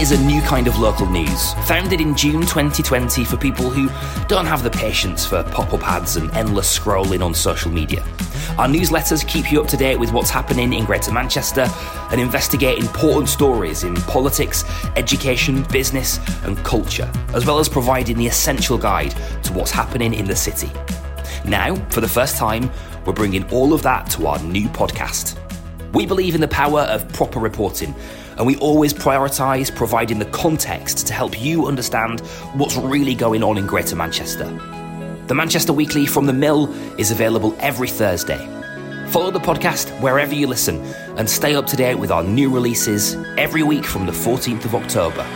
is a new kind of local news, founded in June 2020 for people who don't have the patience for pop up ads and endless scrolling on social media. Our newsletters keep you up to date with what's happening in Greater Manchester and investigate important stories in politics, education, business, and culture, as well as providing the essential guide to what's happening in the city. Now, for the first time, we're bringing all of that to our new podcast. We believe in the power of proper reporting, and we always prioritise providing the context to help you understand what's really going on in Greater Manchester. The Manchester Weekly from the Mill is available every Thursday. Follow the podcast wherever you listen and stay up to date with our new releases every week from the 14th of October.